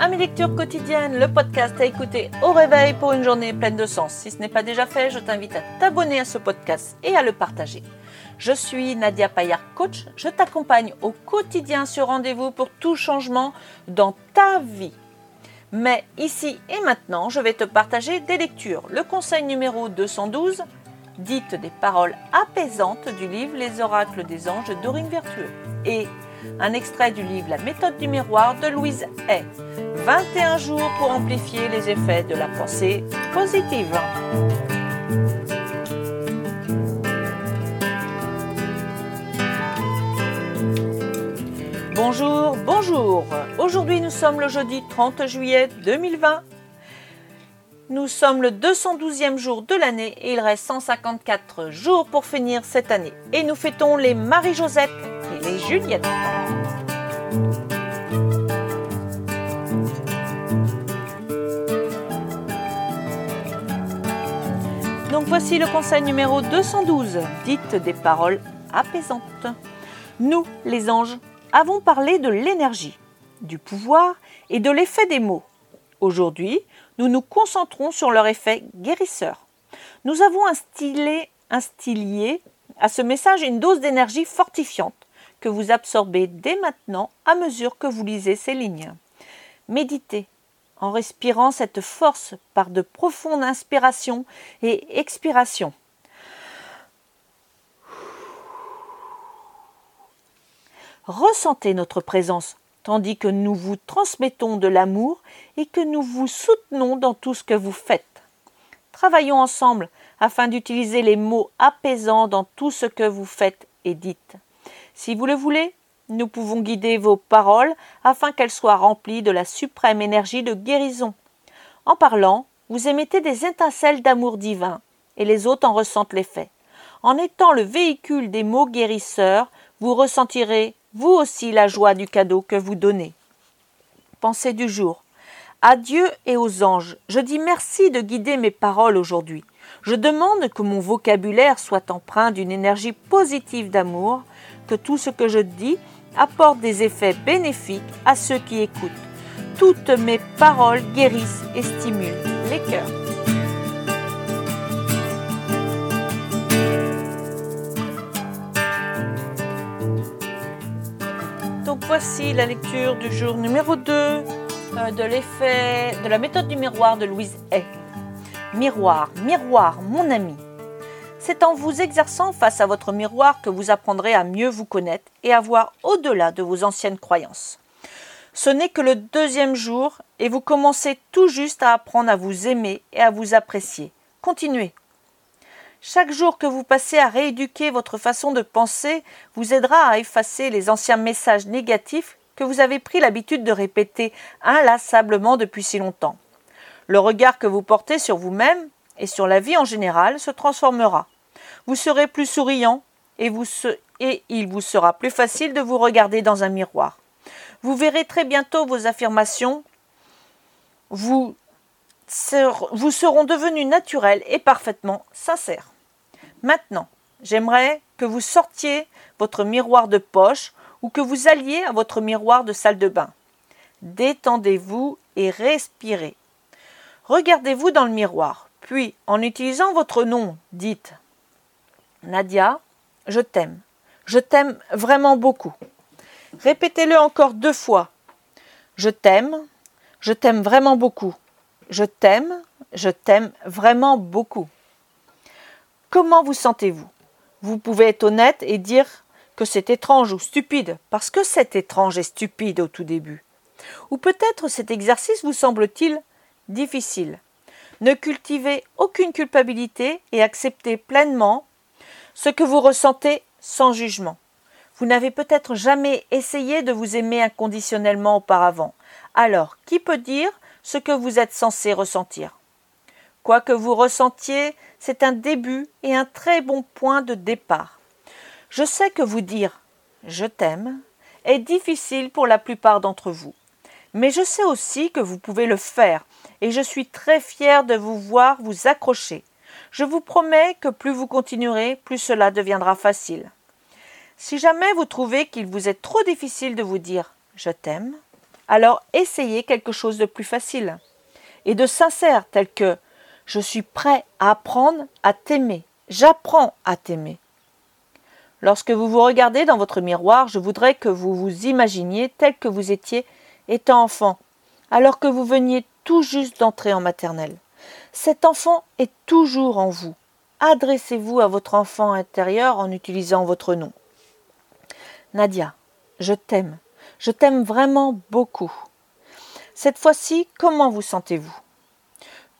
à mes lectures quotidiennes, le podcast à écouter au réveil pour une journée pleine de sens. Si ce n'est pas déjà fait, je t'invite à t'abonner à ce podcast et à le partager. Je suis Nadia Payard, coach. Je t'accompagne au quotidien sur rendez-vous pour tout changement dans ta vie. Mais ici et maintenant, je vais te partager des lectures. Le conseil numéro 212, dites des paroles apaisantes du livre Les oracles des anges Dorine Vertueux. Et un extrait du livre La méthode du miroir de Louise Hay. 21 jours pour amplifier les effets de la pensée positive. Bonjour, bonjour. Aujourd'hui nous sommes le jeudi 30 juillet 2020. Nous sommes le 212e jour de l'année et il reste 154 jours pour finir cette année. Et nous fêtons les Marie-Josette et les Juliette. Voici le conseil numéro 212. Dites des paroles apaisantes. Nous, les anges, avons parlé de l'énergie, du pouvoir et de l'effet des mots. Aujourd'hui, nous nous concentrons sur leur effet guérisseur. Nous avons instillé, instillé à ce message une dose d'énergie fortifiante que vous absorbez dès maintenant à mesure que vous lisez ces lignes. Méditez en respirant cette force par de profondes inspirations et expirations. Ressentez notre présence tandis que nous vous transmettons de l'amour et que nous vous soutenons dans tout ce que vous faites. Travaillons ensemble afin d'utiliser les mots apaisants dans tout ce que vous faites et dites. Si vous le voulez, nous pouvons guider vos paroles afin qu'elles soient remplies de la suprême énergie de guérison. En parlant, vous émettez des étincelles d'amour divin, et les autres en ressentent l'effet. En étant le véhicule des mots guérisseurs, vous ressentirez vous aussi la joie du cadeau que vous donnez. Pensée du jour. À Dieu et aux anges, je dis merci de guider mes paroles aujourd'hui. Je demande que mon vocabulaire soit empreint d'une énergie positive d'amour, que tout ce que je dis apporte des effets bénéfiques à ceux qui écoutent. Toutes mes paroles guérissent et stimulent les cœurs. Donc voici la lecture du jour numéro 2 euh, de l'effet de la méthode du miroir de Louise Hay. Miroir, miroir, mon ami. C'est en vous exerçant face à votre miroir que vous apprendrez à mieux vous connaître et à voir au-delà de vos anciennes croyances. Ce n'est que le deuxième jour et vous commencez tout juste à apprendre à vous aimer et à vous apprécier. Continuez. Chaque jour que vous passez à rééduquer votre façon de penser vous aidera à effacer les anciens messages négatifs que vous avez pris l'habitude de répéter inlassablement depuis si longtemps. Le regard que vous portez sur vous-même et sur la vie en général se transformera. Vous serez plus souriant et, vous il vous sera plus facile de vous regarder dans un miroir. Vous verrez très bientôt vos affirmations vous, vous seront devenues naturelles et parfaitement sincères. Maintenant, j'aimerais que vous sortiez votre miroir de poche ou que vous alliez à votre miroir de salle de bain. Détendez-vous et respirez. Regardez-vous dans le miroir. Puis, en utilisant votre nom, dites Nadia, je t'aime. Je t'aime vraiment beaucoup. Répétez-le encore deux fois. Je t'aime. Je t'aime vraiment beaucoup. Je t'aime. Je t'aime vraiment beaucoup. Comment vous sentez-vous? Vous pouvez être honnête et dire que c'est étrange ou stupide, parce que c'est étrange et stupide au tout début. Ou peut-être cet exercice vous semble-t-il difficile. Ne cultivez aucune culpabilité et acceptez pleinement ce que vous ressentez sans jugement. Vous n'avez peut-être jamais essayé de vous aimer inconditionnellement auparavant. Alors, qui peut dire ce que vous êtes censé ressentir? Quoi que vous ressentiez, c'est un début et un très bon point de départ. Je sais que vous dire je t'aime est difficile pour la plupart d'entre vous. Mais je sais aussi que vous pouvez le faire et je suis très fière de vous voir vous accrocher. Je vous promets que plus vous continuerez, plus cela deviendra facile. Si jamais vous trouvez qu'il vous est trop difficile de vous dire je t'aime, Alors essayez quelque chose de plus facile et de sincère tel que je suis prêt à apprendre à t'aimer, j'apprends à t'aimer. Lorsque vous vous regardez dans votre miroir, je voudrais que vous vous imaginiez tel que vous étiez étant enfant, alors que vous veniez tout juste d'entrer en maternelle. Cet enfant est toujours en vous. Adressez-vous à votre enfant intérieur en utilisant votre nom. Nadia, je t'aime. Je t'aime vraiment beaucoup. Cette fois-ci, comment vous sentez-vous?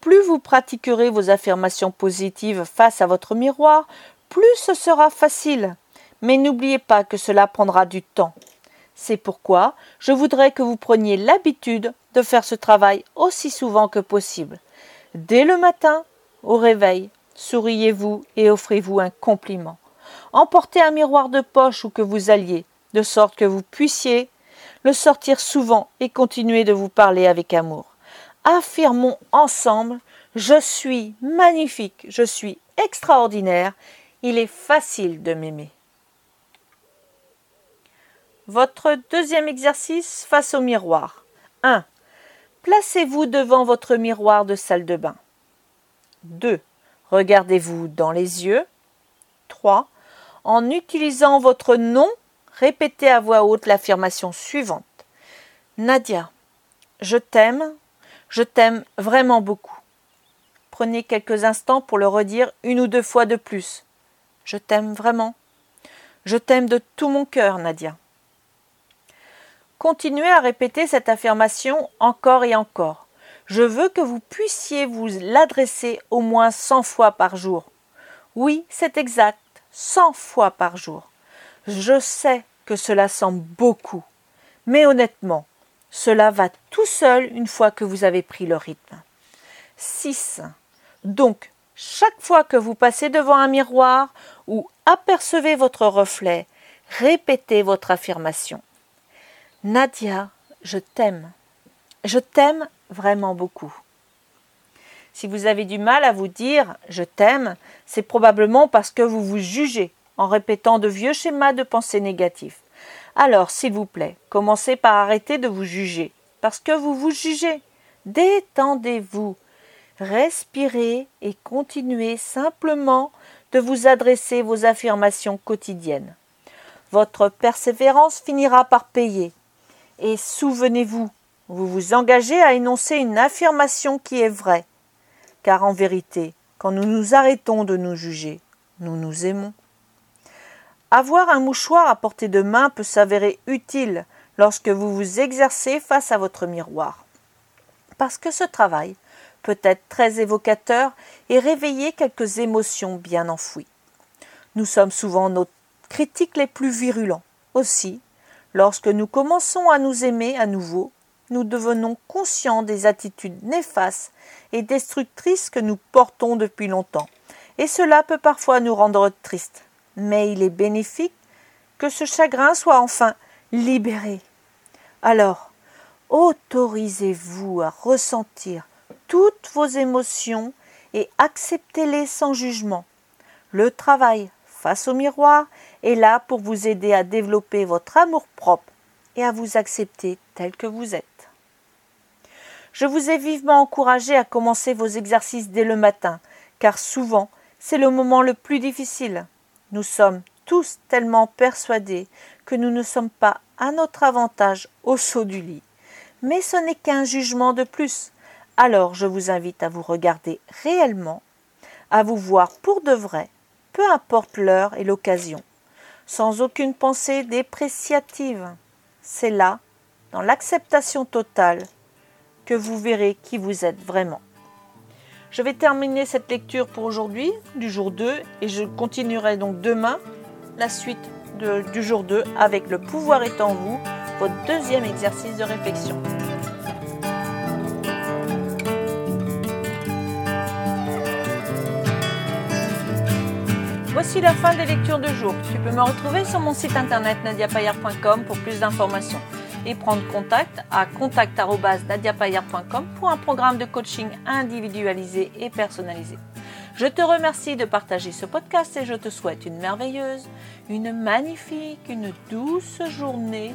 Plus vous pratiquerez vos affirmations positives face à votre miroir, plus ce sera facile. Mais n'oubliez pas que cela prendra du temps. C'est pourquoi je voudrais que vous preniez l'habitude de faire ce travail aussi souvent que possible. Dès le matin, au réveil, souriez-vous et offrez-vous un compliment. Emportez un miroir de poche où que vous alliez, de sorte que vous puissiez le sortir souvent et continuer de vous parler avec amour. Affirmons ensemble Je suis magnifique, je suis extraordinaire, il est facile de m'aimer. Votre deuxième exercice face au miroir. 1. Placez-vous devant votre miroir de salle de bain. 2. Regardez-vous dans les yeux. 3. En utilisant votre nom, répétez à voix haute l'affirmation suivante. Nadia, je t'aime, je t'aime vraiment beaucoup. Prenez quelques instants pour le redire une ou deux fois de plus. Je t'aime vraiment. Je t'aime de tout mon cœur, Nadia. Continuez à répéter cette affirmation encore et encore. Je veux que vous puissiez vous l'adresser au moins 100 fois par jour. Oui, c'est exact, 100 fois par jour. Je sais que cela semble beaucoup, mais honnêtement, cela va tout seul une fois que vous avez pris le rythme. 6. Donc, chaque fois que vous passez devant un miroir ou apercevez votre reflet, répétez votre affirmation. Nadia, je t'aime. Je t'aime vraiment beaucoup. Si vous avez du mal à vous dire je t'aime, c'est probablement parce que vous vous jugez en répétant de vieux schémas de pensée négatifs. Alors, s'il vous plaît, commencez par arrêter de vous juger, parce que vous vous jugez. Détendez-vous, respirez et continuez simplement de vous adresser vos affirmations quotidiennes. Votre persévérance finira par payer et souvenez-vous, vous vous engagez à énoncer une affirmation qui est vraie. Car en vérité, quand nous nous arrêtons de nous juger, nous nous aimons. Avoir un mouchoir à portée de main peut s'avérer utile lorsque vous vous exercez face à votre miroir. Parce que ce travail peut être très évocateur et réveiller quelques émotions bien enfouies. Nous sommes souvent nos critiques les plus virulents. Aussi, Lorsque nous commençons à nous aimer à nouveau, nous devenons conscients des attitudes néfastes et destructrices que nous portons depuis longtemps. Et cela peut parfois nous rendre tristes. Mais il est bénéfique que ce chagrin soit enfin libéré. Alors, autorisez-vous à ressentir toutes vos émotions et acceptez-les sans jugement. Le travail face au miroir est là pour vous aider à développer votre amour propre et à vous accepter tel que vous êtes. Je vous ai vivement encouragé à commencer vos exercices dès le matin, car souvent c'est le moment le plus difficile. Nous sommes tous tellement persuadés que nous ne sommes pas à notre avantage au saut du lit. Mais ce n'est qu'un jugement de plus. Alors je vous invite à vous regarder réellement, à vous voir pour de vrai, peu importe l'heure et l'occasion sans aucune pensée dépréciative. C'est là, dans l'acceptation totale, que vous verrez qui vous êtes vraiment. Je vais terminer cette lecture pour aujourd'hui, du jour 2, et je continuerai donc demain la suite du jour 2 avec le pouvoir est en vous, votre deuxième exercice de réflexion. Voici la fin des lectures de jour. Tu peux me retrouver sur mon site internet nadiapayer.com pour plus d'informations et prendre contact à contact.nadiapayer.com pour un programme de coaching individualisé et personnalisé. Je te remercie de partager ce podcast et je te souhaite une merveilleuse, une magnifique, une douce journée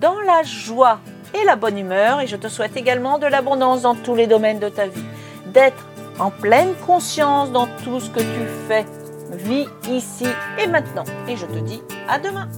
dans la joie et la bonne humeur. Et je te souhaite également de l'abondance dans tous les domaines de ta vie, d'être en pleine conscience dans tout ce que tu fais. Vis ici et maintenant. Et je te dis à demain.